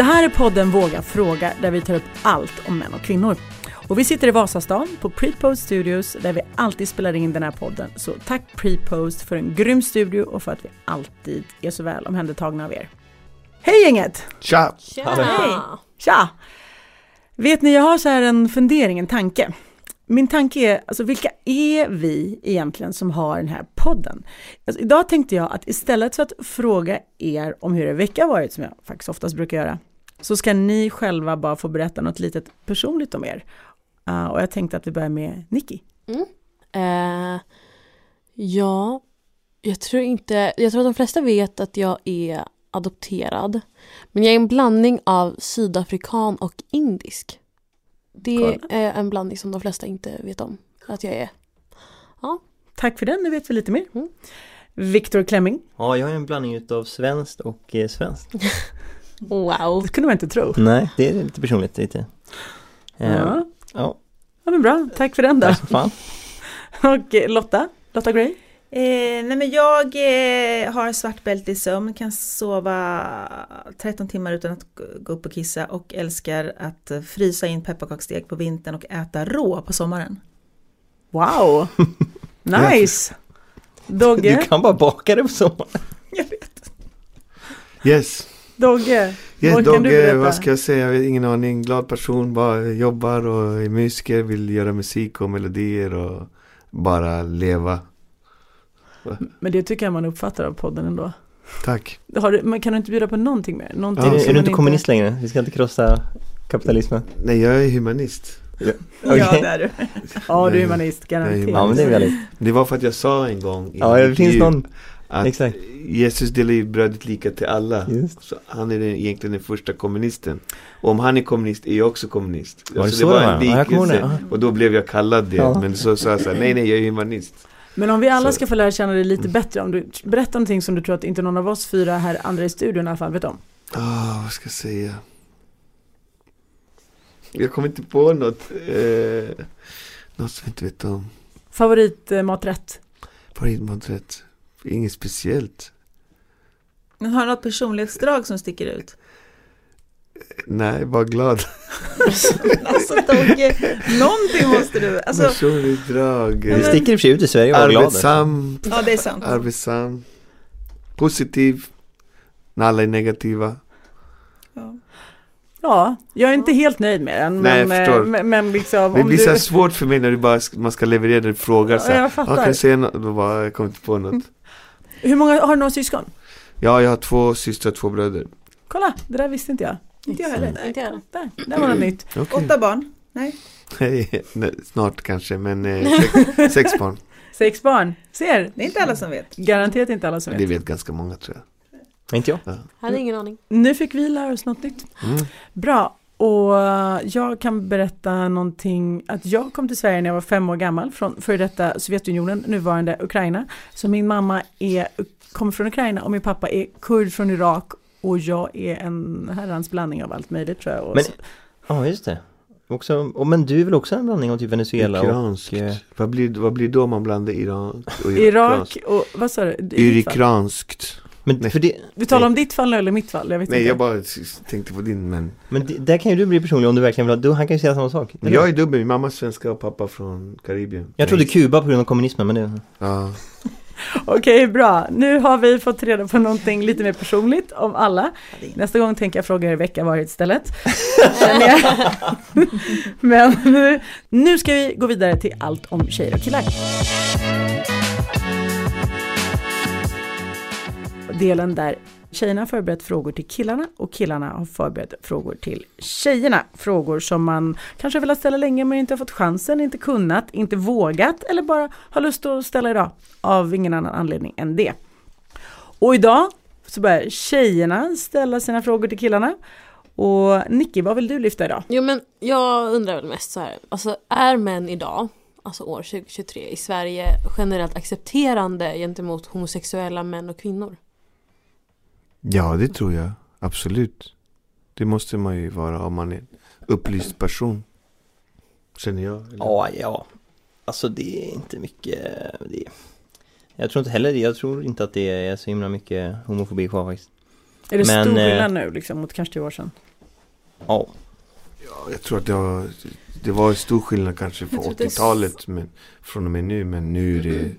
Det här är podden Våga Fråga där vi tar upp allt om män och kvinnor. Och vi sitter i Vasastan på Prepost Studios där vi alltid spelar in den här podden. Så tack Prepost för en grym studio och för att vi alltid är så väl omhändertagna av er. Hej gänget! Tja! Hej! Tja! Vet ni, jag har så här en fundering, en tanke. Min tanke är, alltså vilka är vi egentligen som har den här podden? Alltså, idag tänkte jag att istället för att fråga er om hur er vecka varit, som jag faktiskt oftast brukar göra, så ska ni själva bara få berätta något litet personligt om er. Uh, och jag tänkte att vi börjar med Nicky. Mm. Uh, ja, jag tror inte, jag tror att de flesta vet att jag är adopterad. Men jag är en blandning av sydafrikan och indisk. Det är en blandning som de flesta inte vet om att jag är. Ja. Tack för den, nu vet vi lite mer. Mm. Viktor Klemming. Ja, jag är en blandning av svenskt och eh, svenskt. wow. Det kunde man inte tro. Nej, det är lite personligt lite. Uh, ja. ja. Ja men bra, tack för den då. Tack fan. och eh, Lotta, Lotta Gray. Eh, nej men jag eh, har svart bälte i sömn, kan sova 13 timmar utan att gå upp och kissa och älskar att frysa in pepparkaksdeg på vintern och äta rå på sommaren. Wow! Nice! Dogge? Du kan bara baka det på sommaren. Jag vet. Yes. Dogge, yes, vad Dogge, kan du berätta? vad ska jag säga? Ingen aning. Glad person, bara jobbar och är musiker, vill göra musik och melodier och bara leva. Men det tycker jag man uppfattar av podden ändå. Tack. Har du, men kan du inte bjuda på någonting mer? Någonting ja. Är, är du inte kommunist längre? Vi ska inte krossa kapitalismen. Nej, jag är humanist. Ja, okay. ja det är du. Ja, du är humanist, garanterat. Ja, men det är väldigt. Det var för att jag sa en gång i Ja, det finns någon. Att Exakt. Jesus delar ju brödet lika till alla. Just. Så han är den, egentligen den första kommunisten. Och om han är kommunist är jag också kommunist. Var det, alltså, så det var det en var? liknelse. Ja, och då blev jag kallad det. Ja. Men så sa jag så här, nej nej jag är humanist. Men om vi alla Så. ska få lära känna dig lite bättre, om du berättar någonting som du tror att inte någon av oss fyra här andra i studion i alla fall vet om. Ah, vad ska jag säga? Jag kommer inte på något. Eh, något som jag inte vet om. Favoritmaträtt? Favoritmaträtt? Inget speciellt. Men har du något personlighetsdrag som sticker ut? Nej, bara glad. alltså Dogge, någonting måste du... Alltså, Personligt drag. Du sticker i och för sig ut i Sverige och var glad. Arbetsam. ja, det är sant. Arbetsam. Positiv. När alla är negativa. Ja. Ja, jag är inte helt nöjd med den. Nej, men, jag förstår. men, men liksom Det blir du... så svårt för mig när du bara, man ska leverera en fråga så Ja, här. jag fattar. Ja, kan du säga något? Då bara, jag kommer inte på något. Hur många, har du några syskon? Ja, jag har två systrar och två bröder. Kolla, det där visste inte jag. Inte jag heller. Inte jag. Där, där var något nytt. Okej. Åtta barn? Nej. Nej, snart kanske, men eh, sex, sex barn. Sex barn, ser. Det är inte alla som vet. Garanterat inte alla som Det vet. vet ganska många tror jag. Inte jag. Hade ingen aning. Nu fick vi lära oss något nytt. Mm. Bra, och jag kan berätta någonting, att jag kom till Sverige när jag var fem år gammal från före detta Sovjetunionen, nuvarande Ukraina. Så min mamma är, kommer från Ukraina och min pappa är kurd från Irak och jag är en herrans blandning av allt möjligt tror jag. Men, ja just det. Också, och, men du är väl också en blandning av typ Venezuela Iranskt. och... Vad, blir, vad blir då man blandar Iran och Irak och vad sa du? I ditt fall? Irikranskt. Men Nej. för det, Du talar om ditt fall eller mitt fall? Jag vet Nej, inte. jag bara tänkte på din men. men det, där kan ju du bli personlig om du verkligen vill ha, du, han kan ju säga samma sak. Jag är dubbel, min mamma är svenska och pappa från Karibien. Jag trodde Nej. Kuba på grund av kommunismen men det... Ja. Okej, bra. Nu har vi fått reda på någonting lite mer personligt om alla. Nästa gång tänker jag fråga er vecka varit istället. Men nu, nu ska vi gå vidare till allt om tjejer och killar. Delen där tjejerna har förberett frågor till killarna och killarna har förberett frågor till tjejerna. Frågor som man kanske velat ställa länge men inte har fått chansen, inte kunnat, inte vågat eller bara har lust att ställa idag av ingen annan anledning än det. Och idag så börjar tjejerna ställa sina frågor till killarna. Och Nicky, vad vill du lyfta idag? Jo men jag undrar väl mest så här, alltså är män idag, alltså år 2023 i Sverige generellt accepterande gentemot homosexuella män och kvinnor? Ja, det tror jag. Absolut. Det måste man ju vara om man är en upplyst person. Känner jag. eller? Ja, ja. Alltså det är inte mycket... Det... Jag tror inte heller det. Jag tror inte att det är så himla mycket homofobi kvar faktiskt. Är det Men, stor eh, skillnad nu liksom mot kanske tio år sedan? Ja, Ja, jag tror att det var, det var stor skillnad kanske på Jag tror det är s- 80-talet men från och med nu. Men nu är det,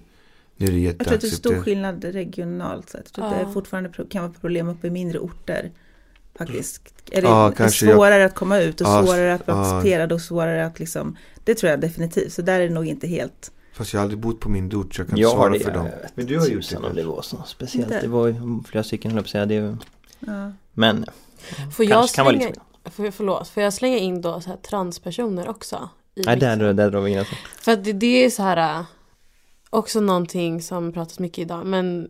nu är det Jag tror att det är stor skillnad regionalt sett. Jag tror att Ja. det fortfarande kan vara problem uppe i mindre orter. Faktiskt. Är det Ja, är kanske jag- svårare att komma ut och Ja, svårare att vara ja. accepterad och svårare att liksom Det tror jag definitivt. Så där är det nog inte helt Fast jag har aldrig bott på min ort så jag kan jag inte svara det. för dem. vet Men du har gjort det om det var så speciellt. Inte? Det var ju flera stycken höll jag på säga. Det, ja. men Får jag, kanske kan slänga, får, förlåt, får jag slänga in då så här transpersoner också? Nej, där, mixen? där drar vi gränsen. För att det, det är så här äh, också någonting som pratas mycket idag. Men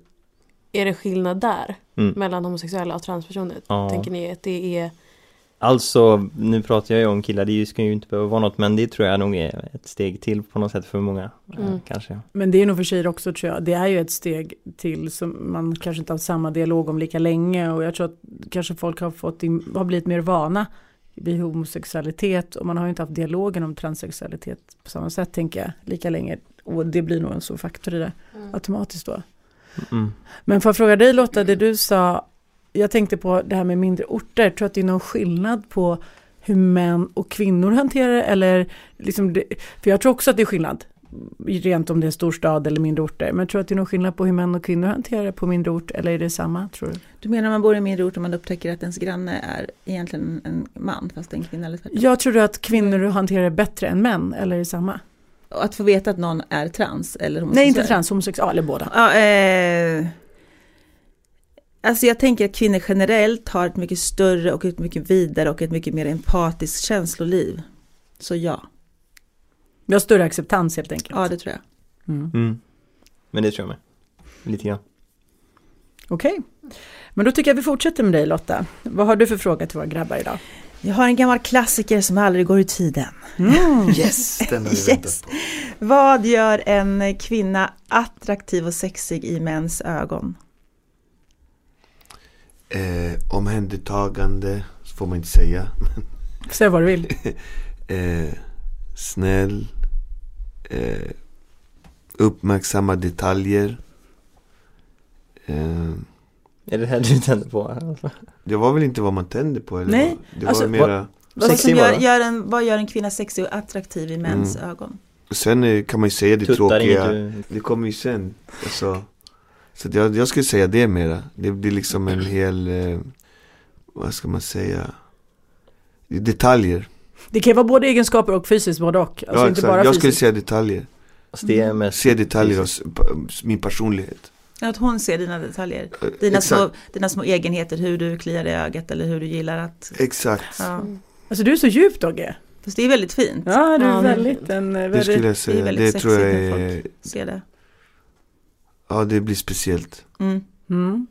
är det skillnad där Mm. mellan homosexuella och transpersoner? Ja. Tänker ni att det är Alltså, nu pratar jag ju om killar, det ska ju inte behöva vara något men det tror jag nog är ett steg till på något sätt för många. eh, Mm. Kanske. Men det är nog för tjejer också tror jag. Det är ju ett steg till som man kanske inte haft samma dialog om lika länge och jag tror att kanske folk har, fått in, har blivit mer vana vid homosexualitet och man har ju inte haft dialogen om transsexualitet på samma sätt tänker jag lika länge och det blir nog en stor faktor i det automatiskt då. Mm. Men får jag fråga dig Lotta, det du sa, jag tänkte på det här med mindre orter, tror du att det är någon skillnad på hur män och kvinnor hanterar det? Eller liksom det, för jag tror också att det är skillnad, rent om det är storstad eller mindre orter. Men tror du att det är någon skillnad på hur män och kvinnor hanterar det på mindre ort? Eller är det samma, tror du? Du menar om man bor i en mindre ort och man upptäcker att ens granne är egentligen en man fast en kvinna eller tvärtom? Jag tror att kvinnor hanterar det bättre än män, eller är det samma? Att få veta att någon är trans eller homosexuell? Nej, inte trans, homosexuell, eller båda. Ja, eh, alltså jag tänker att kvinnor generellt har ett mycket större och ett mycket vidare och ett mycket mer empatiskt känsloliv. Så ja, Vi har större acceptans helt enkelt. ja det tror jag. Mm. Mm. Men det tror jag med. Lite grann. Okej, men då tycker jag vi fortsätter med dig Lotta. Vad har du för fråga till våra grabbar idag? Jag har en gammal klassiker som aldrig går ur tiden. Mm. Yes, den har vi Yes. på. Vad gör en kvinna attraktiv och sexig i mäns ögon? Eh, omhändertagande, så får man inte säga. Säg vad du vill. Eh, snäll. Eh, uppmärksamma detaljer. Eh, Är det här du tänder på? Alltså. det var väl inte vad man tände på? Eller Nej, vad? Det alltså, var mera... Vad, Sexig som gör, gör en, vad gör en kvinna sexig och attraktiv i mäns Mm. ögon? Sen eh, kan man ju säga det Tuttar tråkiga. du... Det kommer ju sen. Alltså, så jag, jag skulle säga det mera. Det blir liksom en hel, eh, vad ska man säga, detaljer. Det kan ju vara både egenskaper och fysiskt både och. Alltså ja, inte exakt. bara Jag skulle fysiskt. säga detaljer. Alltså det är mest... Se detaljer p- min personlighet. Att hon ser dina detaljer. Eh, Dina exakt. små, dina små egenheter, hur du kliar i ögat eller hur du gillar att... Exakt. Ja. Alltså du är så djup Dogge. Fast det är väldigt fint. Ja, du är Ja, väldigt en eh, Det väldigt... skulle jag det är säga. Det, väldigt tror jag är, Se det. ja det blir speciellt. Mm. Mm.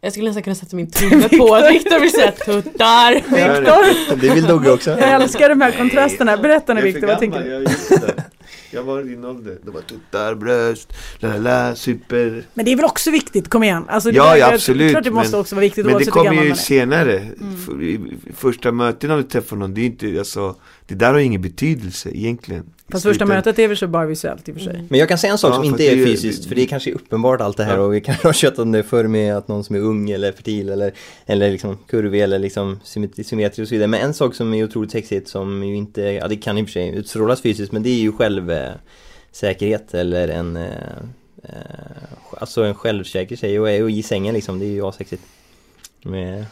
Jag skulle nästan kunna sätta min tumme på att Viktor vill säga tuttar. Viktor, Det vill Dogge också. jag älskar de här kontrasterna. Berätta nu Viktor, vad tänker du? Jag, är jag var i din ålder. De bara tuttar, bröst, la super. Men det är väl också viktigt, kom igen. Alltså, det Ja, där- ja, jag- absolut, Klart det måste men- också vara viktigt Men det kommer ju är. senare. Mm. Första mötet när du träffar någon, det är inte, alltså, det där har ingen betydelse egentligen. Fast första mötet är väl så bara visuellt i och för sig. Mm. Men jag kan säga en sak Ja, som inte det är är fysiskt, för det är kanske uppenbart allt det här Ja. och vi kanske har köttat om det förr med att någon som är ung eller fertil eller, eller liksom kurvig eller liksom symmetri symmetrisk och så vidare. Men en sak som är otroligt sexigt som ju inte, ja det kan i och för sig utstrålas fysiskt men det är ju självsäkerhet eller en eh, eh, Alltså en självsäker tjej och är i sängen liksom, det är ju asexigt. Med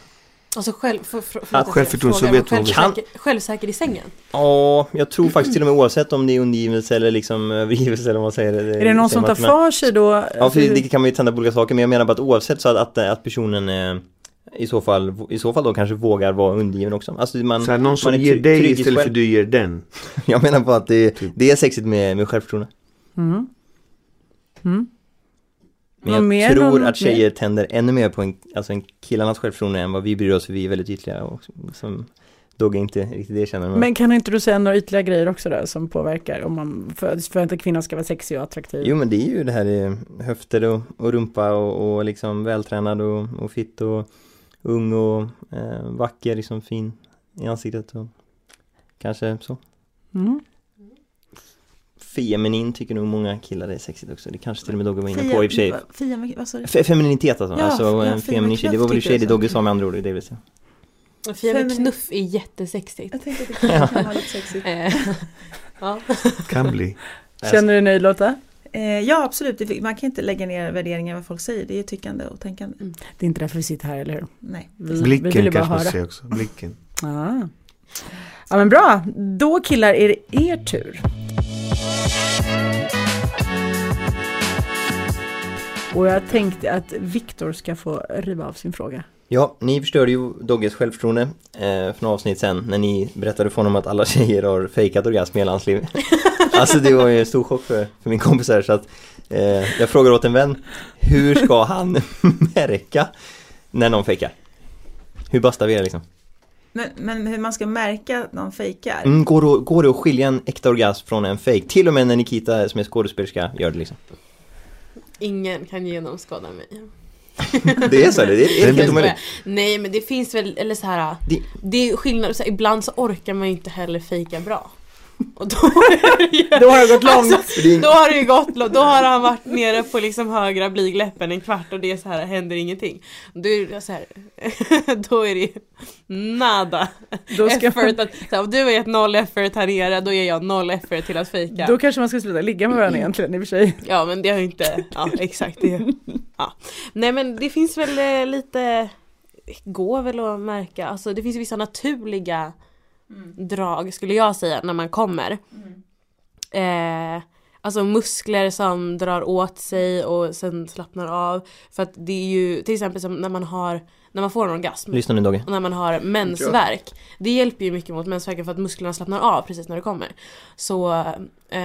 Alltså själv, för, för, Ja, för, självförtroende, så vet hon- självsäker, självsäker i sängen? Ja, jag tror faktiskt till och med oavsett om det är undergivelse eller liksom övergivelse eller vad man säger. Är det någon som tar för sig då? Ja, Alltså, för det kan man ju tända på olika saker, men jag menar bara att oavsett så att, att, att personen eh, i så fall, i så fall då kanske vågar vara undergiven också. Alltså man, Så här, någon som ger dig istället för du ger den. jag menar bara att det, Typ. det är sexigt med, med självförtroende. Mm. Mm. Men jag mer? tror att tjejer tänder ännu mer på en, alltså en killarnas självförtroende än vad vi bryr oss för vi är väldigt ytliga och som Dogge inte riktigt erkänner. Men, Men kan inte du säga några ytliga grejer också där som påverkar om man, för, för att en kvinna ska vara sexig och attraktiv? Jo men det är ju det här eh, höfter och, och rumpa och, och liksom vältränad och, och fitt och ung och eh, vacker, liksom fin i ansiktet och kanske så. Mm. Feminin tycker nog många killar är sexigt också. Det kanske till och med Dogge var inne på i och för sig. Fia med, vad sa du? Fe- Femininitet alltså. Ja, alltså ja, feminin tjej. Det var väl i och för sig det Dogge sa med andra ord. Det vill säga. Fia med knuff är jättesexigt. Jag tänkte att det kan vara lite sexigt. Ja. Kan bli. Känner du dig nöjd Lotta? Eh, ja absolut, man kan inte lägga ner värderingar vad folk säger. Det är tyckande och tänkande. Det är inte därför vi sitter här, eller hur? Nej. Vi, vi Blicken bara kanske man höra. säger också. Blicken. Ah. Ja men bra, då killar är det er tur. Och jag tänkte att Viktor ska få riva av sin fråga. Ja, ni förstörde ju Dogges självförtroende eh, för några avsnitt sen när ni berättade för honom att alla tjejer har fejkat orgasm i hela hans liv. alltså det var ju en stor chock för, för min kompis här så att eh, jag frågar åt en vän Hur ska han märka när någon fejkar? Hur bastar vi det liksom? Men, men hur man ska märka att någon fejkar? Mm, går, det, går det att skilja en äkta orgasm från en fake? Till och med när Nikita som är skådespelerska gör det liksom. Ingen kan genomskåda mig. Det är så, det är, är helt omöjligt. Nej men det finns väl, eller så här. Det- Det är skillnad, så här, ibland så orkar man ju inte heller fejka bra. Och då, ju, Då har det gått långt. Alltså, då har det ju gått långt, då har han varit nere på liksom högra blygläppen en kvart och det är så här, händer ingenting. Då är det så här, då är det nada Då, ska effort. man, Att, så här, om du har gett noll effort här nere, då ger jag noll effort till att fejka. då kanske man ska sluta ligga med varandra egentligen i och för sig. Ja men det har ju inte, ja exakt det. Ja. Nej men det finns väl eh, lite, går väl att märka, alltså det finns vissa naturliga drag skulle jag säga när man kommer. Eh, alltså muskler som drar åt sig och sen slappnar av. För att det är ju till exempel som när man har, när man får en orgasm. Lyssna nu Dogge. Och när man har mensvärk. Det hjälper ju mycket mot mensvärken för att musklerna slappnar av precis när det kommer. Så, eh,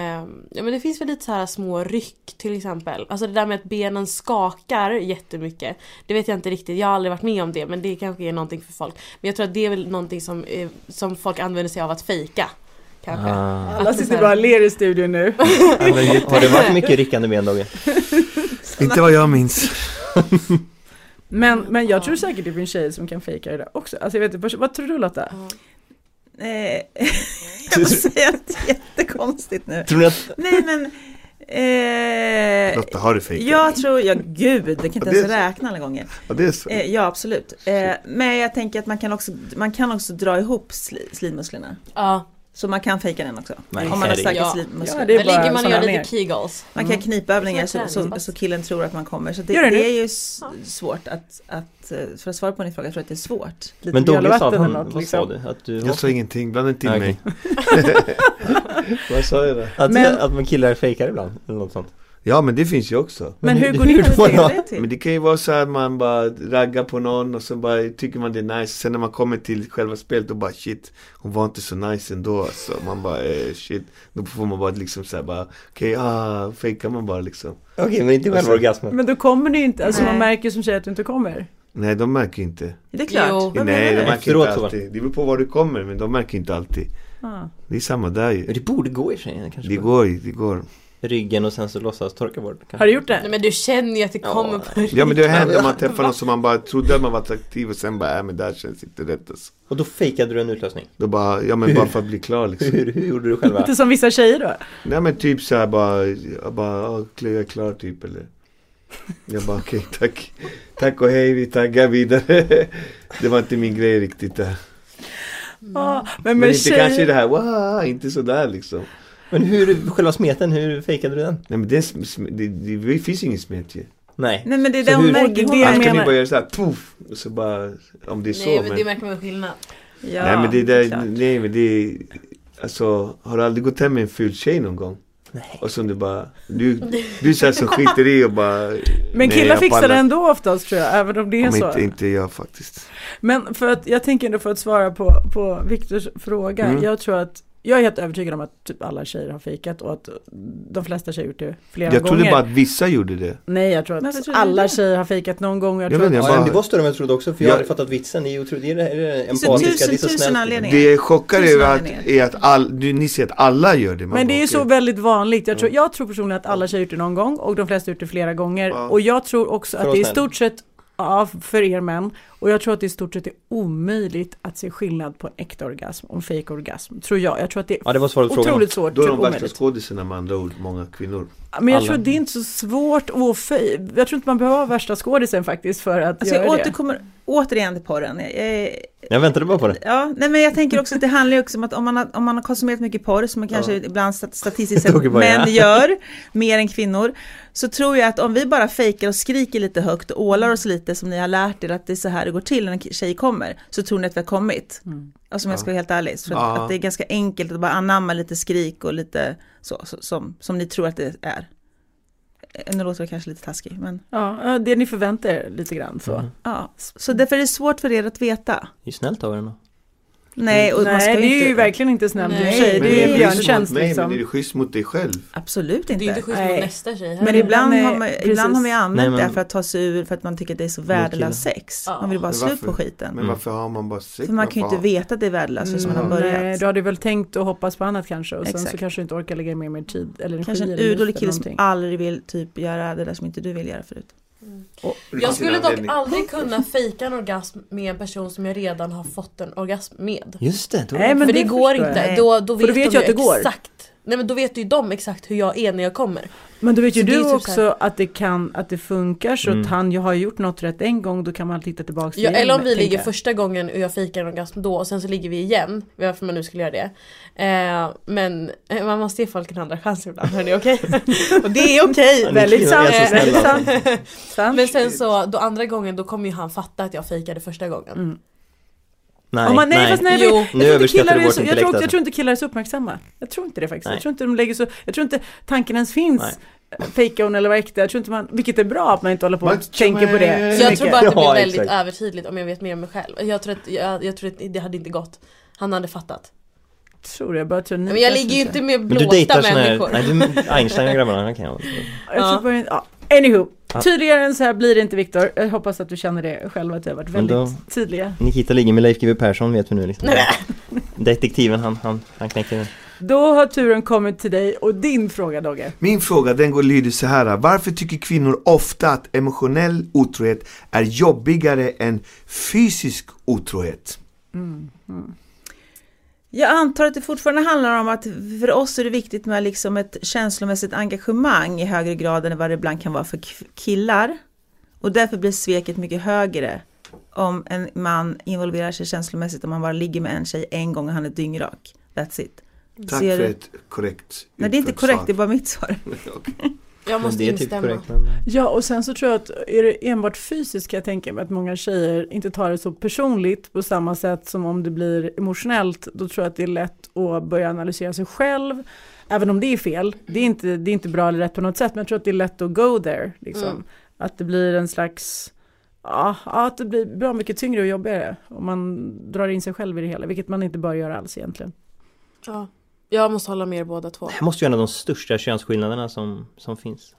ja men det finns väl lite så här små ryck till exempel. Alltså det där med att benen skakar jättemycket. Det vet jag inte riktigt, jag har aldrig varit med om det men det kanske är någonting för folk. Men jag tror att det är väl någonting som, eh, som folk använder sig av att fejka. Kanske. Ah. Alla sitter bara och ler i studion nu. Har det varit mycket ryckande ben Dogge? Inte vad jag minns. Men, men jag tror säkert det finns tjejer som kan fejka det där också. Alltså jag vet inte, vad tror du Lotta? Eh, jag måste säga något jättekonstigt nu. Tror ni att Nej men eh, Lotta, har du fejkat? Jag tror, ja gud, det kan inte Ja, det ens är så. räkna alla gånger. Ja, det är så. Eh, ja absolut. Eh, men jag tänker att man kan också, man kan också dra ihop sli, slidmusklerna. Ja, Så man kan fejka den också. Nej, om man har starka Ja. slidmuskler. Ja, det är bara ligger man och gör lite kegels. Man kan knipövningar Det så, så, så killen tror att man kommer. Så det, det det, är ju svårt att, att, eh, för att svara på din fråga, jag tror att det är svårt. Lite Men Dogge sa han, något vad liksom. sa du? Att du Jag sa ingenting, blanda inte in Ah, mig. vad sa jag då? Att, Men- att man killar fejkar ibland, eller något sånt. Ja men det finns ju också. Men hur går det till? är det till? Men det kan ju vara så att man bara raggar på någon och så bara tycker man det är nice Sen när man kommer till själva spelet då bara shit Hon var inte så nice ändå alltså Man bara eh, shit Då får man bara liksom såhär bara Okej, ah, fejkar man bara liksom Okej, men inte själva Alltså- orgasmen. Men då kommer ni inte, alltså man märker som tjej att du inte kommer. Nej de märker inte Det är klart. Jo. Nej de märker Efteråt inte alltid Det beror på var du kommer men de märker inte alltid Ah. Det är samma där Men ju Det borde gå i sig. Kanske Det går det går Ryggen och sen så låtsas torka bort. kanske. Har du gjort Nej det? men du känner ju att det Ja. kommer på Ja men det har hänt när man träffar någon som man bara trodde att man var attraktiv och sen bara, äh men där känns inte rätt alltså. Och då fejkade du en utlösning. Då bara, ja men bara för att bli klar liksom Hur, hur gjorde du själva? Inte som vissa tjejer då? Nej men typ såhär bara, jag bara, ja, jag är klar typ eller Jag bara okej tack Tack och hej vi taggar vidare Det var inte min grej riktigt där Ah, men Men, med inte tjejer... kanske det här, wow, inte sådär liksom Men hur, själva smeten, hur fejkade du den? Nej men det, det, det, det finns ingen smet ju Nej. Nej men det är det hon märker. det jag Annars kan menar. ni bara göra såhär, poff Och så bara, om det är så Nej men men, det märker man skillnad. Ja, Nej men det är där, klart. nej men det Alltså, har du aldrig gått hem med en ful tjej någon gång? Nej. Och som du bara, du, du är såhär som skiter i och bara Men killar fixar det ändå oftast tror jag, även om det är Om så. inte, inte jag faktiskt Men för att, jag tänker ändå för att svara på, på Viktors fråga. Mm. Jag tror att, jag är helt övertygad om att typ alla tjejer har fejkat och att de flesta tjejer gjort det flera Jag gånger. trodde bara att vissa gjorde det Nej jag tror att du alla det? tjejer har fejkat någon gång. Jag Jag tror vet att, inte, Ja, bara- men det var större än jag trodde också för jag Ja. har aldrig fattat vitsen. Det är det är det, är empatiska, det är så snällt. anledningar. Det jag chockar över att, är att all, du, ni ser att alla gör det men det är ju så väldigt vanligt. Jag tror, jag tror personligen att alla tjejer gjort det någon gång och de flesta har gjort det flera gånger. Ja. Och jag tror också För att att det är i stort sett Ja, för er män. Och Och jag tror att det i stort sett är omöjligt att se skillnad på en äkta orgasm och en fake orgasm. Tror jag. Jag tror att det är Ja det var frågan. otroligt svårt. Då är de värsta skådisarna med andra ord, många kvinnor. Men jag Alla. tror att det är inte så svårt att fej- Jag tror inte man behöver vara värsta skådisen faktiskt för att Alltså göra jag det. återkommer återigen till porren. Jag, jag, Jag väntade bara på det. Ja, nej men jag tänker också att det handlar ju också om att om man har, om man har konsumerat mycket porr, som man kanske Ja. ibland stat- statistiskt sett män gör, mer än kvinnor, så tror jag att om vi bara fejkar och skriker lite högt och ålar oss lite som ni har lärt er att det är så här det går till när en tjej kommer, så tror ni att vi har kommit. Mm. Alltså om jag ska vara helt ärlig, att, Ja. att det är ganska enkelt att bara anamma lite skrik och lite så, så som, som ni tror att det är. Eh, Nu låter det kanske lite taskig, men Ja, det ni förväntar er lite grann så. Mm. ja. Så därför är det svårt för er att veta. Det är snällt av er. Nej, och man ska Nej, det ju är ju inte... verkligen inte snällt i och Nej, sig. men Det är det är björntjänst liksom. men är det schysst mot dig själv? Absolut Det är inte. inte schysst Nej. mot nästa tjej. Men heller. ibland, Nej, har man, ibland har man ju använt Nej, men- det för att ta sig ur för att man tycker att det är så värdelöst sex. Ja. Man vill bara Men slut på skiten. Men Mm. varför har man bara sex? För man kan ju inte veta att det är värdelöst förrän man har Mm, börjat. Nej, du hade väl tänkt att hoppas på annat kanske och sen så Exakt. kanske du inte orkar lägga mer, mer tid eller energi Kanske en eller kille som aldrig vill typ göra det där som inte du vill göra förut. Och, Jag skulle dock aldrig kunna fejka en orgasm med en person som jag redan har fått en orgasm med. Just det, då Nej, men För det, det går inte. Då, då För vet du vet de ju att det går. exakt. Nej men då vet ju de exakt hur jag är när jag kommer. Men då vet ju Så du typ också så här- att det kan, att det funkar så Mm. att han ju har gjort något rätt en gång, då kan man titta tillbaka Ja, igen, eller om vi ligger jag. första gången och jag fejkar en orgasm då och sen så ligger vi igen. Varför man nu skulle göra det. Eh, men eh, man måste ge folk en andra chans ibland, hörni, okej? och det är okej! Ni Väldigt sant, är så väldigt sant. sant. Men sen så, då andra gången då kommer ju han fatta att jag fejkade första gången. Mm. Nej, man, nej, nej. fast nej, Jo. jag, Nu jag, tror inte överskattar killar du är vårt så, jag, intellekt, tror, jag tror inte killar är så uppmärksamma. Jag tror inte det faktiskt. Nej. Jag tror inte de lägger så, jag tror inte tanken ens finns. Nej. Fejka hon eller vara äkta. Jag tror inte man, vilket är bra att man inte håller på och Macho tänker på det. Så jag tror bara att det blir Ja, väldigt exakt. övertydligt om jag vet mer om mig själv. Jag tror att, jag, jag tror att det hade inte gått. Han hade fattat. Tror jag bara tror Men jag ligger ju inte med Men du blåsta dejtar såna här, människor. nej du, Einstein och grabbarna, kan jag Jag Ja. tror bara, ja. Anywho, Ja. tydligare än så här blir det inte Viktor. Jag hoppas att du känner det själv att du har varit väldigt då- tydliga. Nikita ligger med Leif GW Persson vet vi nu liksom. Detektiven han, han, han knäckte den. Då har turen kommit till dig och din fråga Dogge. Min fråga den går lyder så här. Varför tycker kvinnor ofta att emotionell otrohet är jobbigare än fysisk otrohet? Mm. Mm. Jag antar att det fortfarande handlar om att för oss är det viktigt med liksom ett känslomässigt engagemang i högre grad än vad det ibland kan vara för killar. Och därför blir sveket mycket högre om en man involverar sig känslomässigt om man bara ligger med en tjej en gång och han är dyngrak. That's it. Tack Ser för ett korrekt Nej det är inte korrekt, svar. det är bara mitt svar. Jag Men måste det är typ instämma. korrekt men... Ja och sen så tror jag att är det enbart fysiskt kan jag tänka mig att många tjejer inte tar det så personligt på samma sätt som om det blir emotionellt. Då tror jag att det är lätt att börja analysera sig själv. Även om det är fel. Det är inte, det är inte bra eller rätt på något sätt men jag tror att det är lätt att go there. Liksom. Mm. Att det blir en slags ja, att det blir bra mycket tyngre och jobbigare om man drar in sig själv i det hela, vilket man inte bör göra alls egentligen. Ja. Jag måste hålla med er båda två. Det här måste ju vara en av de största könsskillnaderna som, som finns.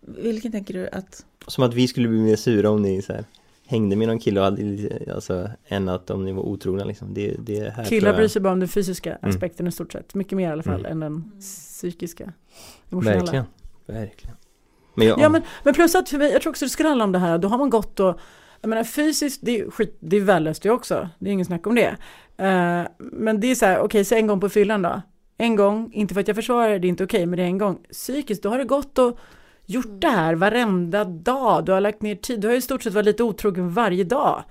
Vilken tänker du att? Som att vi skulle bli mer sura om ni så här, hängde med någon kille och hade alltså, än att om ni var otrogna liksom. Det, det här Killar jag- bryr sig bara om den fysiska Mm. aspekten i stort sett, mycket mer i alla fall Mm. än den psykiska. emotionella. Verkligen, verkligen. Men jag, Ja men, men plus att för mig, jag tror också det skulle handla om det här, då har man gått och jag menar fysiskt, det är skit, det är värdelöst det också, det är ingen snack om det. Eh, men det är så här, okej, så en gång på fyllan då. En gång, inte för att jag försvarar det, det är inte okej, men det är en gång. Psykiskt, då har det gått och gjort det här varenda dag, du har lagt ner tid, du har i stort sett varit lite otrogen varje dag.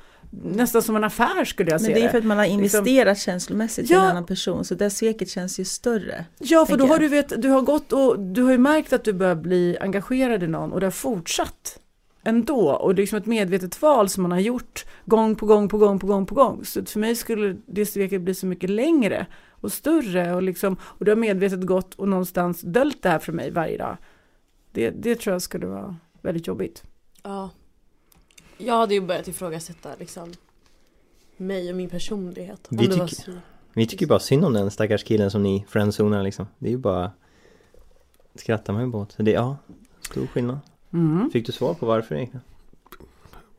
Nästan som en affär skulle jag Men se det är för att man har investerat känslomässigt i Ja. en annan person, så det sveket känns ju större. Ja, för då har jag. du vet, du har gått och du har ju märkt att du börjar bli engagerad i någon och det har fortsatt ändå och det är liksom ett medvetet val som man har gjort gång på gång på gång på gång på gång. Så för mig skulle det sveket bli så mycket längre och större och liksom och du har medvetet gått och någonstans döljt det här för mig varje dag. Det, det tror jag skulle vara väldigt jobbigt. Ja. Jag hade ju börjat ifrågasätta liksom mig och min personlighet. Om Vi det var tycker- så. vi tycker bara synd om den stackars killen som ni friendzonar liksom. Det är ju bara skrattar man ju på. Så det, ja, stor skillnad. Mm. Fick du svar på varför egentligen?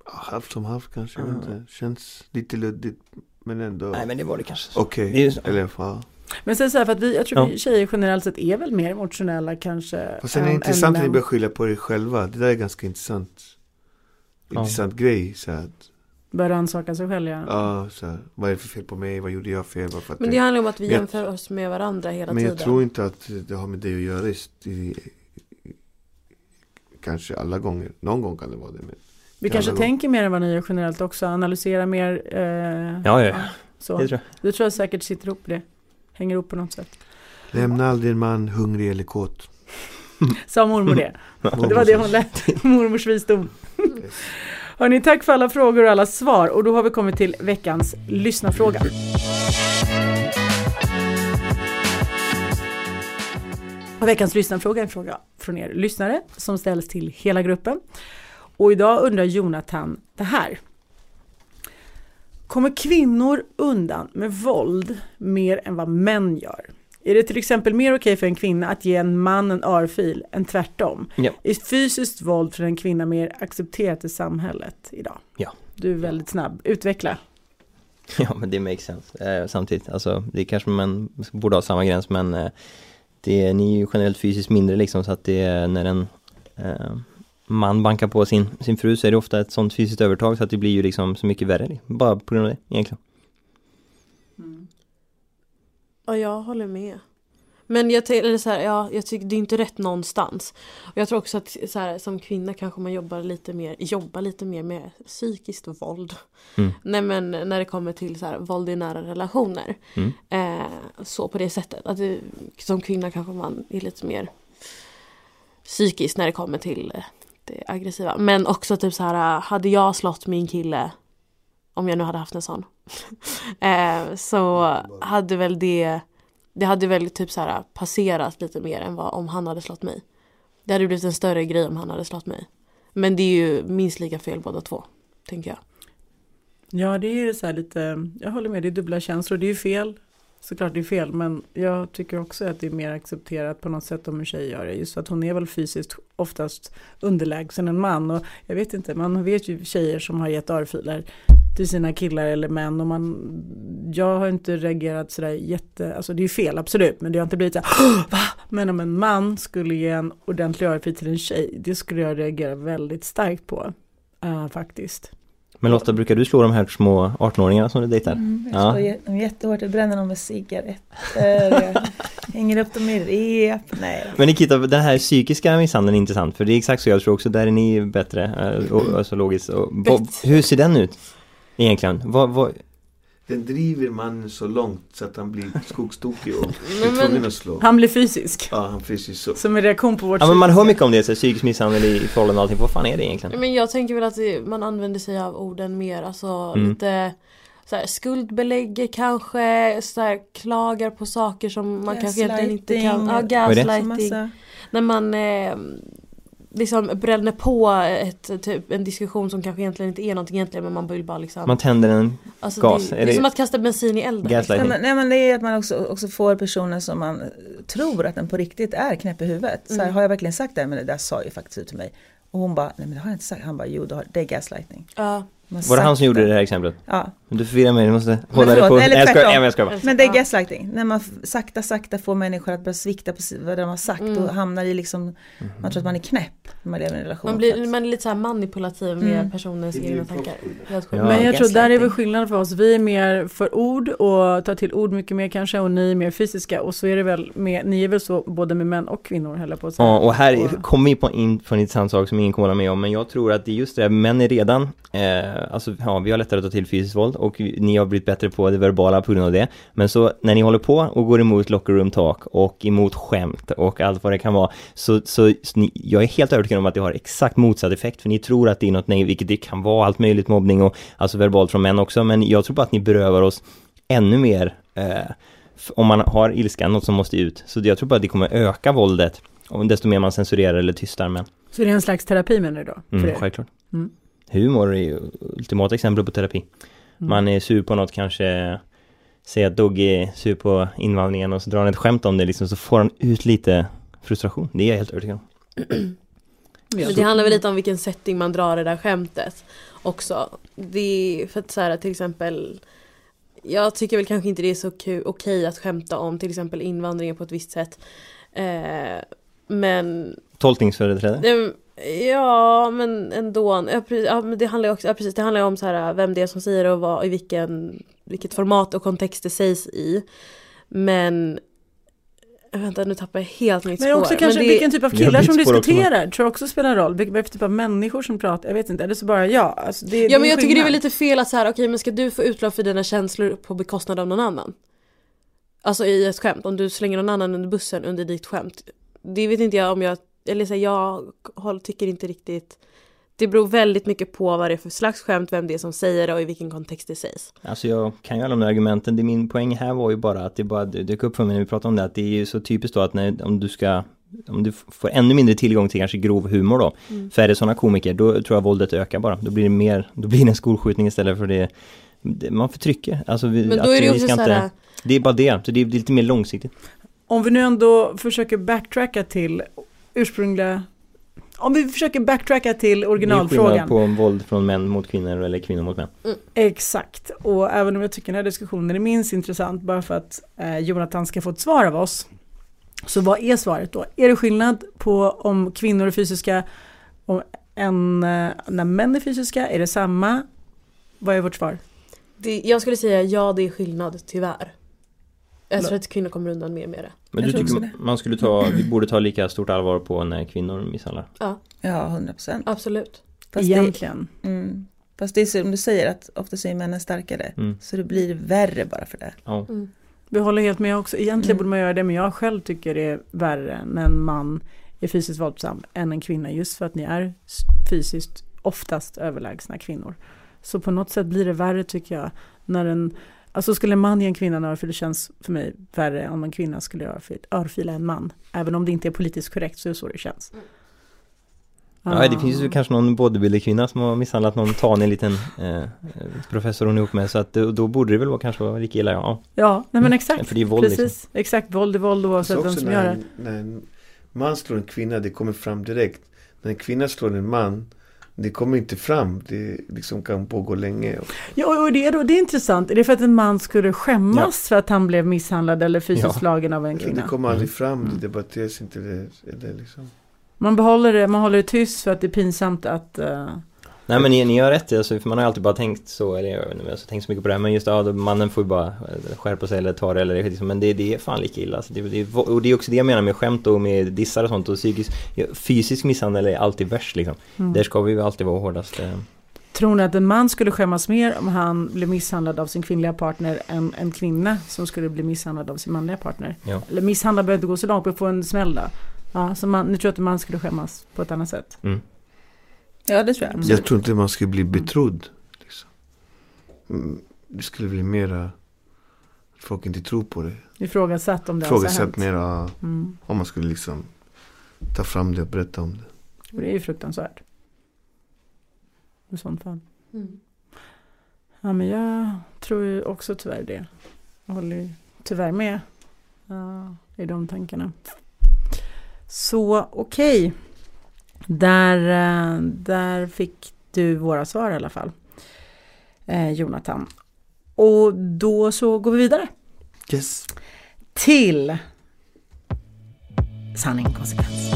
Halvt som halvt kanske, jag Ja. inte. Känns lite luddigt. Men ändå Nej men det var det kanske. okej. Eller ja. Men sen så här för att vi, jag tror Ja. vi tjejer generellt sett är väl mer emotionella kanske. Fast sen är det än- intressant än att ni börjar skylla på er själva. Det där är ganska intressant. Ja. Intressant grej. Så att, Bör rannsaka sig själv ja. Ja, så här, vad är det för fel på mig? Vad gjorde jag fel? Varför Men det handlar om att vi Men jag- jämför oss med varandra hela Men jag tiden. tror inte att det har med det att göra. i- i, kanske alla gånger. Någon gång kan det vara det. Men Vi kanske men- tänker mer än vad ni gör generellt också, analyserar mer. Eh, Ja, ja, ja. Så. Det tror Det tror jag säkert sitter ihop det. Hänger ihop på något sätt. lämna aldrig en man hungrig eller kåt. Sa mormor det? Det var det hon lät. Mormors visdom. Hörni, tack för alla frågor och alla svar. Och då har vi kommit till veckans lyssnarfråga. Och veckans lyssnarfråga är en fråga från er lyssnare som ställs till hela gruppen. Och idag undrar Jonathan det här. Kommer kvinnor undan med våld mer än vad män gör? Är det till exempel mer okej för en kvinna att ge en man en örfil än tvärtom? Ja. Är fysiskt våld för en kvinna mer accepterat i samhället idag? Ja. Du är väldigt snabb. Utveckla. Ja men det makes sense eh, samtidigt, alltså det kanske man borde ha samma gräns men eh, det, ni är ju generellt fysiskt mindre liksom så att det är när en eh, man bankar på sin, sin fru så är det ofta ett sånt fysiskt övertag så att det blir ju liksom så mycket värre, liksom. bara på grund av det egentligen. Ja, jag håller med. Men jag, eller så här, ja, jag tycker det är inte rätt någonstans. Och jag tror också att så här, som kvinna kanske man jobbar lite mer, jobbar lite mer med psykiskt våld. Mm. Nej men när det kommer till så här, våld i nära relationer. Mm. Eh, så på det sättet. Att det, som kvinna kanske man är lite mer psykisk när det kommer till eh, det aggressiva. Men också typ så här, hade jag slått min kille, om jag nu hade haft en sån, eh, så hade väl det, det hade väl typ så här passerat lite mer än vad om han hade slått mig. Det hade blivit en större grej om han hade slått mig. Men det är ju minst lika fel båda två, tänker jag. Ja, det är så här lite, jag håller med, det är dubbla känslor. Det är ju fel, såklart det är fel, men jag tycker också att det är mer accepterat på något sätt om en tjej gör det. Just för att hon är väl fysiskt oftast underlägsen en man. Och jag vet inte, man vet ju tjejer som har gett örfiler till sina killar eller män och man, jag har inte reagerat sådär jätte, alltså det är ju fel absolut, men det har inte blivit så här, va? Men om en man skulle ge en ordentlig örfil till en tjej, det skulle jag reagera väldigt starkt på, eh, faktiskt. Men Lotta, brukar du slå de här små 18-åringarna som du dejtar? Mm, jag Ja. slår jä- dem jättehårt, jag bränner dem med cigaretter, hänger upp dem i rep. Nej. Men Nikita, den här psykiska misshandeln är intressant för det är exakt så jag tror också, där är ni bättre, eh, och, alltså logiskt. Och, hur ser den ut? Egentligen? Vad, vad, Den driver mannen så långt så att han blir skogstokig och Men- är tvungen att slå. Han blir fysisk, Ja, han fysiskt så. som en reaktion på vårt ja men man hör mycket om det, så här, psykisk misshandel i i förhållanden och allting, vad fan är det egentligen? Men jag tänker väl att det, man använder sig av orden mer, alltså Mm. lite så här, skuldbelägger kanske, så här, klagar på saker som man kanske egentligen inte kan. Ja, Gaslighting. När man eh, liksom bränner på ett, typ, en diskussion som kanske egentligen inte är någonting egentligen men man vill bara liksom. Man tänder en alltså, gas, det, är det är det- som att kasta bensin i elden. liksom. gaslighting? nej, men, nej men det är att man också, också får personer som man tror att den på riktigt är knäpp i huvudet. Så här, Mm. har jag verkligen sagt det? Men det där sa ju faktiskt ut till mig. Och hon bara, nej men det har jag inte sagt. Han bara, jo det, har, det är gaslighting. Ja. Var det han som gjorde det här exemplet? Ja, Du förvirrar mig, du måste hålla dig på... eller Nej, jag skojar, tvärtom. jag skojar bara. men det är gaslighting. När man sakta sakta får människor att börja svikta på vad de har sagt Mm. och hamnar i liksom, man tror att man är knäpp när man lever i en relation. Man, blir, man är lite så här manipulativ med Mm. personens egna tankar. Ja. Men jag tror där är väl skillnaden för oss. Vi är mer för ord och tar till ord mycket mer kanske och ni är mer fysiska och så är det väl med, ni är väl så både med män och kvinnor höll jag på att säga. Ja, och här kommer vi på in på en intressant sak som ingen kommer hålla med om, men jag tror att det är just det, män är redan, eh, alltså ja, vi har lättare att ta till fysiskt våld och ni har blivit bättre på det verbala på grund av det. Men så när ni håller på och går emot locker room talk och emot skämt och allt vad det kan vara, så, så, så ni, jag är helt övertygad om att det har exakt motsatt effekt, för ni tror att det är något nej, vilket det kan vara allt möjligt mobbning och alltså verbalt från män också, men jag tror bara att ni berövar oss ännu mer eh, om man har ilska, något som måste ut. Så jag tror bara att det kommer öka våldet, och desto mer man censurerar eller tystar män. Så det är en slags terapi menar du då? Mm, självklart. Mm. Humor är ju ultimata exempel på terapi. Mm. Man är sur på något kanske, säg att Dogge är sur på invandringen och så drar han ett skämt om det liksom, så får han ut lite frustration. Det är jag helt övertygad om. Ja. Det handlar väl lite om vilken setting man drar det där skämtet också. Det är för att så här, till exempel Jag tycker väl kanske inte det är så kul, okej att skämta om till exempel invandringen på ett visst sätt. Eh, men Tolkningsföreträde. Ja men ändå. Ja, pre- ja, men det handlar ju också, ja, precis, det handlar om så här, vem det är som säger och vad, i vilken, vilket format och kontext det sägs i. Men Vänta nu tappar jag helt mitt Men spår. också kanske det, vilken typ av Jag killar som spår också, diskuterar tror jag också spelar roll. Vilken typ av människor som pratar, jag vet inte. Eller så bara ja. Alltså det, Ja det men jag tycker det är skillnad. väl lite fel att så här, okej men ska du få utlopp för dina känslor på bekostnad av någon annan? Alltså i ett skämt, om du slänger någon annan under bussen under ditt skämt. Det vet inte jag om jag, eller så här, jag tycker inte riktigt Det beror väldigt mycket på vad det är för slags skämt, vem det är som säger det och i vilken kontext det sägs. Alltså jag kan ju alla de där argumenten. Det min poäng här var ju bara att det bara dök upp för mig när vi pratade om det. Att det är ju så typiskt då att när, om du ska om du får ännu mindre tillgång till kanske grov humor då. Mm. Färre sådana komiker, då tror jag våldet ökar bara. Då blir det mer, då blir det en skolskjutning istället för det, det man förtrycker. Alltså vi, Men att då är det ju också inte, här, Det är bara det, så det är lite mer långsiktigt. Om vi nu ändå försöker backtracka till ursprungliga om vi försöker backtracka till Det är originalfrågan. skillnad på våld från män mot kvinnor eller kvinnor mot män. Exakt, och även om jag tycker den här diskussionen är minst intressant bara för att eh, Jonathan ska få ett svar av oss. Så vad är svaret då? Är det skillnad på om kvinnor är fysiska och en, eh, när män är fysiska? Är det samma? Vad är vårt svar? det, jag skulle säga ja det är skillnad tyvärr. Jag tror att kvinnor kommer undan mer med det. Men Jag du tycker man skulle ta, vi borde ta lika stort allvar på när kvinnor misshandlar? Ja, 100 procent. Absolut. Fast, det, Egentligen. mm, fast det är som du säger att ofta så är männen starkare. Mm. Så det blir värre bara för det. Ja. Mm. Vi håller helt med också. Egentligen Mm. borde man göra det, men jag själv tycker det är värre när en man är fysiskt våldsam än en kvinna, just för att ni är fysiskt oftast överlägsna kvinnor. Så på något sätt blir det värre tycker jag, när en Alltså skulle en man ge en kvinna en örfil, det känns för mig värre om en kvinna skulle örfil, örfila en man. Även om det inte är politiskt korrekt så är det så det känns. Ja, det finns ju kanske någon bodybuilder-kvinna som har misshandlat någon tanig liten eh, professor hon är ihop med så att då, borde det väl vara kanske vara lika illa, ja. Ja, nej men exakt. För det är våld Precis, liksom. exakt. Våld är våld Så oavsett vem som gör när, det. när en man slår en kvinna, det kommer fram direkt. När en kvinna slår en man, det kommer inte fram. Det liksom kan pågå länge. Ja, och det är, då, det är intressant. Är det för att en man skulle skämmas för att han blev misshandlad eller fysiskt Ja. slagen av en Ja, kvinna? det kommer aldrig fram, Mm. det debatteras inte. Det, det liksom. Man behåller det, man håller det tyst för att det är pinsamt att... eh, Nej men ni, ni har rätt, alltså, för man har ju alltid bara tänkt så, eller jag vet inte jag har tänkt så mycket på det här, men just ja, mannen får ju bara eh, skärpa sig eller ta det eller liksom, men det, det är fan lika illa. Alltså, det, det, är- och det är också det jag menar med skämt och med dissar och sånt och psykisk, fysisk misshandel är alltid värst liksom. mm. Där ska vi ju alltid vara hårdast. eh. Tror ni att en man skulle skämmas mer om han blev misshandlad av sin kvinnliga partner än en kvinna som skulle bli misshandlad av sin manliga partner? Ja. Eller misshandlad behöver inte gå så långt, men få en smäll då. Ja, så man, ni tror att en man skulle skämmas på ett annat sätt? Mm. Ja, det tror jag. Mm. absolut. Jag tror inte man skulle bli betrodd. Liksom. Mm, Det skulle bli mera folk inte tror på det. Ifrågasatt om det Ifrågasatt hänt. mera Mm. om man skulle liksom ta fram det och berätta om det. Och det är ju fruktansvärt. I sånt fall. Mm. Ja, men jag tror ju också tyvärr det. Jag håller ju tyvärr med ja, i de tankarna. Så okej. Där, eh, där fick du våra svar i alla fall. Eh, Jonathan. Och då så går vi vidare Yes. till sanning konsekvens.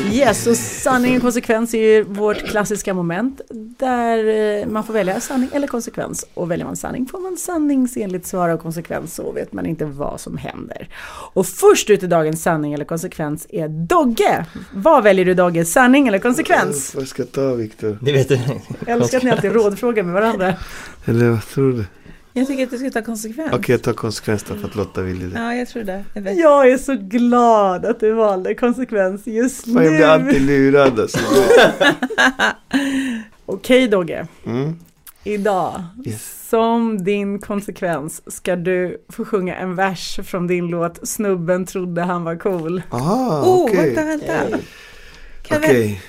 Yes, och sanning och konsekvens är ju vårt klassiska moment där eh, man får välja sanning eller konsekvens. Och väljer man sanning får man sanningsenligt svara och konsekvens så vet man inte vad som händer. Och först ut i dagens sanning eller konsekvens är Dogge. Vad väljer du Dogge, sanning eller konsekvens? Vad ska jag ta Viktor? Det vet du. Jag älskar att ni alltid rådfrågar med varandra. Eller vad tror du? Jag tycker att du ska ta konsekvens. Okej, jag tar konsekvens då för att Lotta ville det. Ja, jag tror det. Jag vet. Jag är så glad att du valde konsekvens just Fan, jag blir alltid nu. lurad alltså. Okej Dogge, Mm. idag Yes. som din konsekvens ska du få sjunga en vers från din låt Snubben trodde han var cool. Aha, Oh, okej. vänta, vänta. Kan Okej.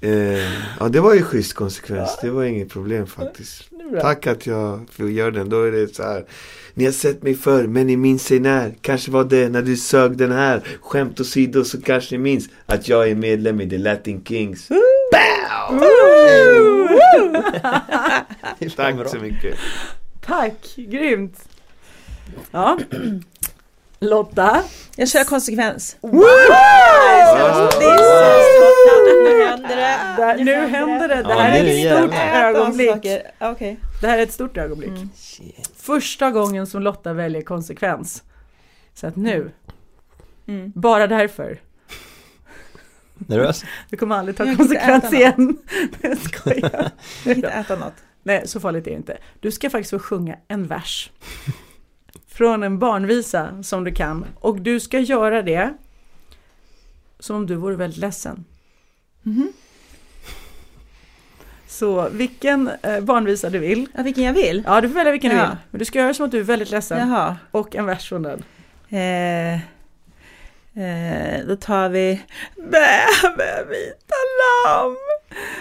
Eh, ja, det var ju schysst konsekvens. Det var inget problem faktiskt. Tack att jag göra den. Då är det så här. Ni har sett mig förr, men ni minns sig när. Kanske var det när du sög den här. Skämt åsido så kanske ni minns att jag är medlem i The Latin Kings. Bow! Tack så mycket. Tack, grymt. Ja, Lotta. Jag kör konsekvens. Wow! Så smart. Nu händer det. Där, nu händer det. Det här är ett stort ögonblick. Det här är ett stort ögonblick. Mm. Första gången som Lotta väljer konsekvens. Så att nu, Mm. bara därför, Nervös? du kommer aldrig ta konsekvens igen. Jag skojar. Inte äta något. Nej, så farligt är det inte. Du ska faktiskt få sjunga en vers. Från en barnvisa som du kan. Och du ska göra det som om du vore väldigt ledsen. Mhm. Så vilken eh, barnvisa du vill. Ja, vilken jag vill? Ja, du får välja vilken du Ja. vill. Men du ska göra som att du är väldigt ledsen. Jaha. Och en vers från den. Eh, eh, då tar vi Bä, bä, vita lamm,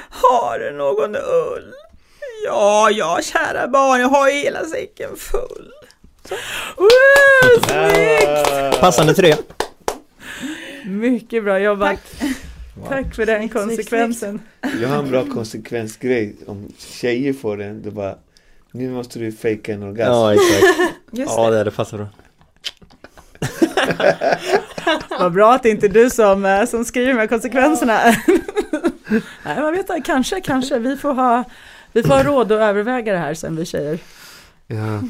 har du någon ull? Ja, ja, kära barn, jag har ju hela säcken full. Woo, snyggt! Passande tröja. Mycket bra jobbat. Wow. Tack för den konsekvensen. Jag har en bra konsekvensgrej. Om tjejer får den, då bara Nu måste du fejka en orgasm. Ja, exakt. Just Ja, det. det hade passat bra. Vad bra att det inte är du som, eh, som skriver här konsekvenserna. Nej, man vet inte, kanske, kanske. Vi får, ha, vi får ha råd att överväga det här sen vi tjejer. Ja.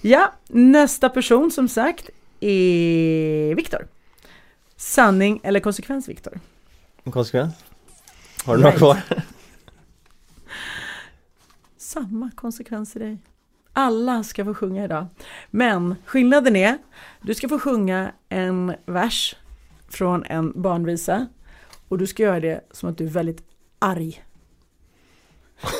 Ja, nästa person som sagt är Viktor. Sanning eller konsekvens Viktor? En konsekvens? Har du några kvar? Samma konsekvens i dig. Alla ska få sjunga idag. Men skillnaden är, du ska få sjunga en vers från en barnvisa och du ska göra det som att du är väldigt arg.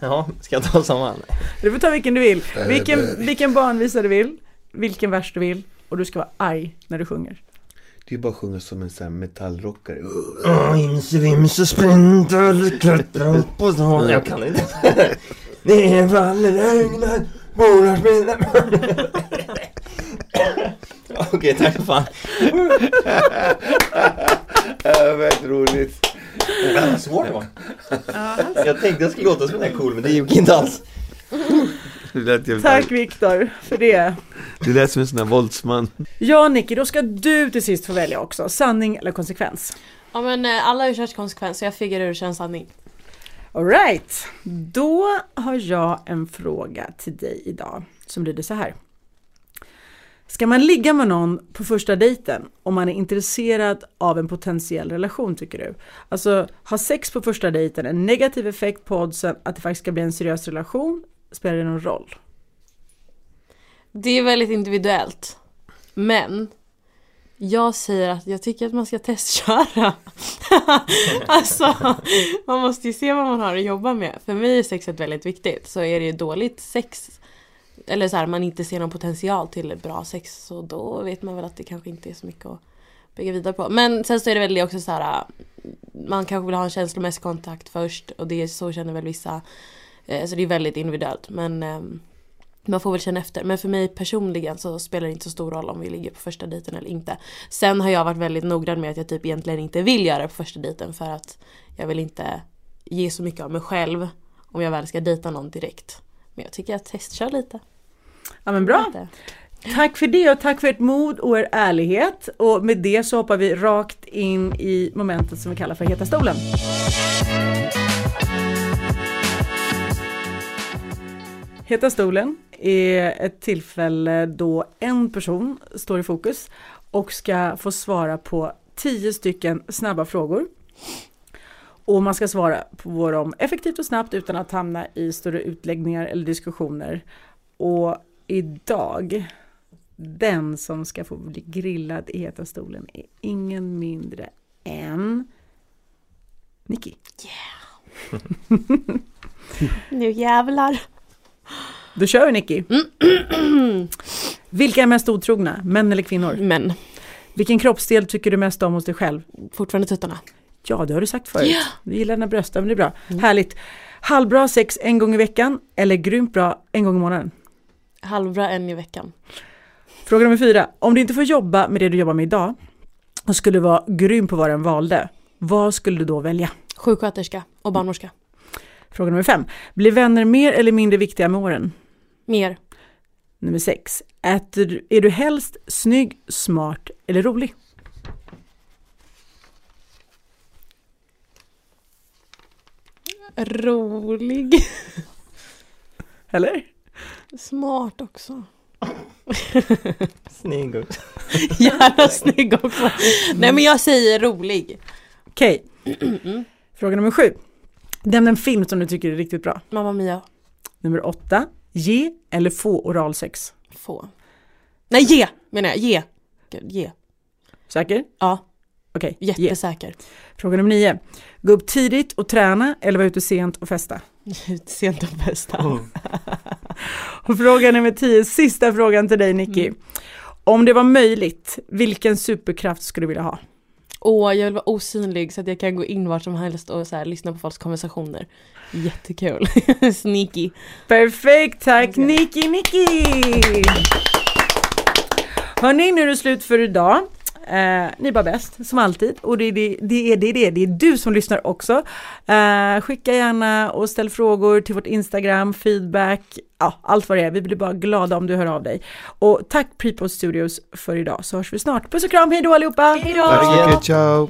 Ja, ska jag ta samma? Du får ta vilken du vill. Vilken, vilken barnvisa du vill, vilken vers du vill och du ska vara arg när du sjunger. Det är bara att sjunga som en sån här metallrockare. Imse vimse sprinter klättrar upp på stan Jag kan inte. Ner faller regnet Våra spinner Okej, tack fan. Väldigt roligt. Det svårt det var. Jag tänkte jag skulle låta som den här cool men det gick inte alls. Det Tack Viktor för det. det lät som en sån här våldsman. Ja Nicky, då ska du till sist få välja också. Sanning eller konsekvens? Ja men eh, alla har ju kört konsekvens så jag figurerar ur en sanning. Alright, då har jag en fråga till dig idag som lyder så här. Ska man ligga med någon på första dejten om man är intresserad av en potentiell relation tycker du? Alltså, ha sex på första dejten en negativ effekt på oddsen att det faktiskt ska bli en seriös relation? Spelar det någon roll? Det är väldigt individuellt. Men jag säger att jag tycker att man ska testköra. alltså, man måste ju se vad man har att jobba med. För mig är sexet väldigt viktigt. Så är det ju dåligt sex, eller så här, man inte ser någon potential till bra sex, så då vet man väl att det kanske inte är så mycket att bygga vidare på. Men sen så är det väl det också så här, man kanske vill ha en känslomässig kontakt först och det är så känner väl vissa. Eh, Så det är väldigt individuellt. Men ehm, man får väl känna efter. Men för mig personligen så spelar det inte så stor roll om vi ligger på första dejten eller inte. Sen har jag varit väldigt noggrann med att jag typ egentligen inte vill göra det på första dejten för att jag vill inte ge så mycket av mig själv om jag väl ska dejta någon direkt. Men jag tycker att testkör lite. Ja men bra, tack för det och tack för ert mod och er ärlighet. Och med det så hoppar vi rakt in i momentet som vi kallar för Heta stolen. Heta stolen är ett tillfälle då en person står i fokus och ska få svara på tio stycken snabba frågor. Och man ska svara på dem effektivt och snabbt utan att hamna i större utläggningar eller diskussioner. Och idag, den som ska få bli grillad i Heta stolen är ingen mindre än Nicky. Nu jävlar. Då kör vi Nicky. Vilka är mest otrogna, män eller kvinnor? Men Vilken kroppsdel tycker du mest om hos dig själv? fortfarande tuttarna. Ja, det har du sagt förut. Du gillar dina bröst, men det är bra. Härligt. Halvbra sex en gång i veckan eller grymt bra en gång i månaden? Halvbra en i veckan. Fråga nummer fyra. Om du inte får jobba med det du jobbar med idag och skulle vara grym på vad den valde, vad skulle du då välja? Sjuksköterska och barnmorska. Fråga nummer fem. Blir vänner mer eller mindre viktiga med åren? Mer. Nummer 6. Äter, är du helst snygg, smart eller rolig? Rolig. Eller? Smart också. Snygg också. Gärna snygg också. Nej men jag säger rolig. Okej. Fråga nummer 7. Nämn en film som du tycker är riktigt bra. Mamma Mia. Nummer 8. Ge eller få oralsex? Få. Nej ge menar jag. Ge. Gud, ge. Säker? Ja, Okej. ge. jättesäker. Fråga nummer 9. Gå upp tidigt och träna eller vara ute sent och festa? Sent och bästa. Och fråga nummer 10. Sista frågan till dig Nicky. Om det var möjligt, vilken superkraft skulle du vilja ha? Åh, jag vill vara osynlig så att jag kan gå in vart som helst och så här, lyssna på folks konversationer. Jättekul. Sneaky. Perfekt, tack Nicky Nicky! Hörni, nu är det slut för idag. Eh, ni är bara bäst, som alltid. Och det är det, det, är det, det, är det är du som lyssnar också. Eh, skicka gärna och ställ frågor till vårt Instagram, feedback, ja, allt vad det är. Vi blir bara glada om du hör av dig. Och tack Prepost Studios för idag, så hörs vi snart. Puss och kram, hej då allihopa! Tack så mycket, ciao!